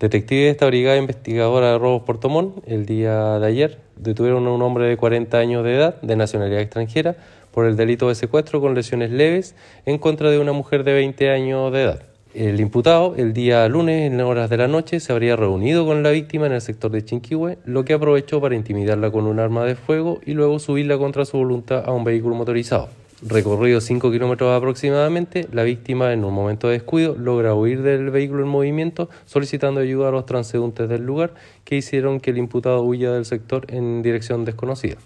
Detectives de esta brigada investigadora de robos Portomón, el día de ayer, detuvieron a un hombre de 40 años de edad, de nacionalidad extranjera, por el delito de secuestro con lesiones leves en contra de una mujer de 20 años de edad. El imputado, el día lunes, en horas de la noche, se habría reunido con la víctima en el sector de Chinquihue, lo que aprovechó para intimidarla con un arma de fuego y luego subirla contra su voluntad a un vehículo motorizado. Recorrido 5 kilómetros aproximadamente, la víctima en un momento de descuido logra huir del vehículo en movimiento solicitando ayuda a los transeúntes del lugar que hicieron que el imputado huya del sector en dirección desconocida.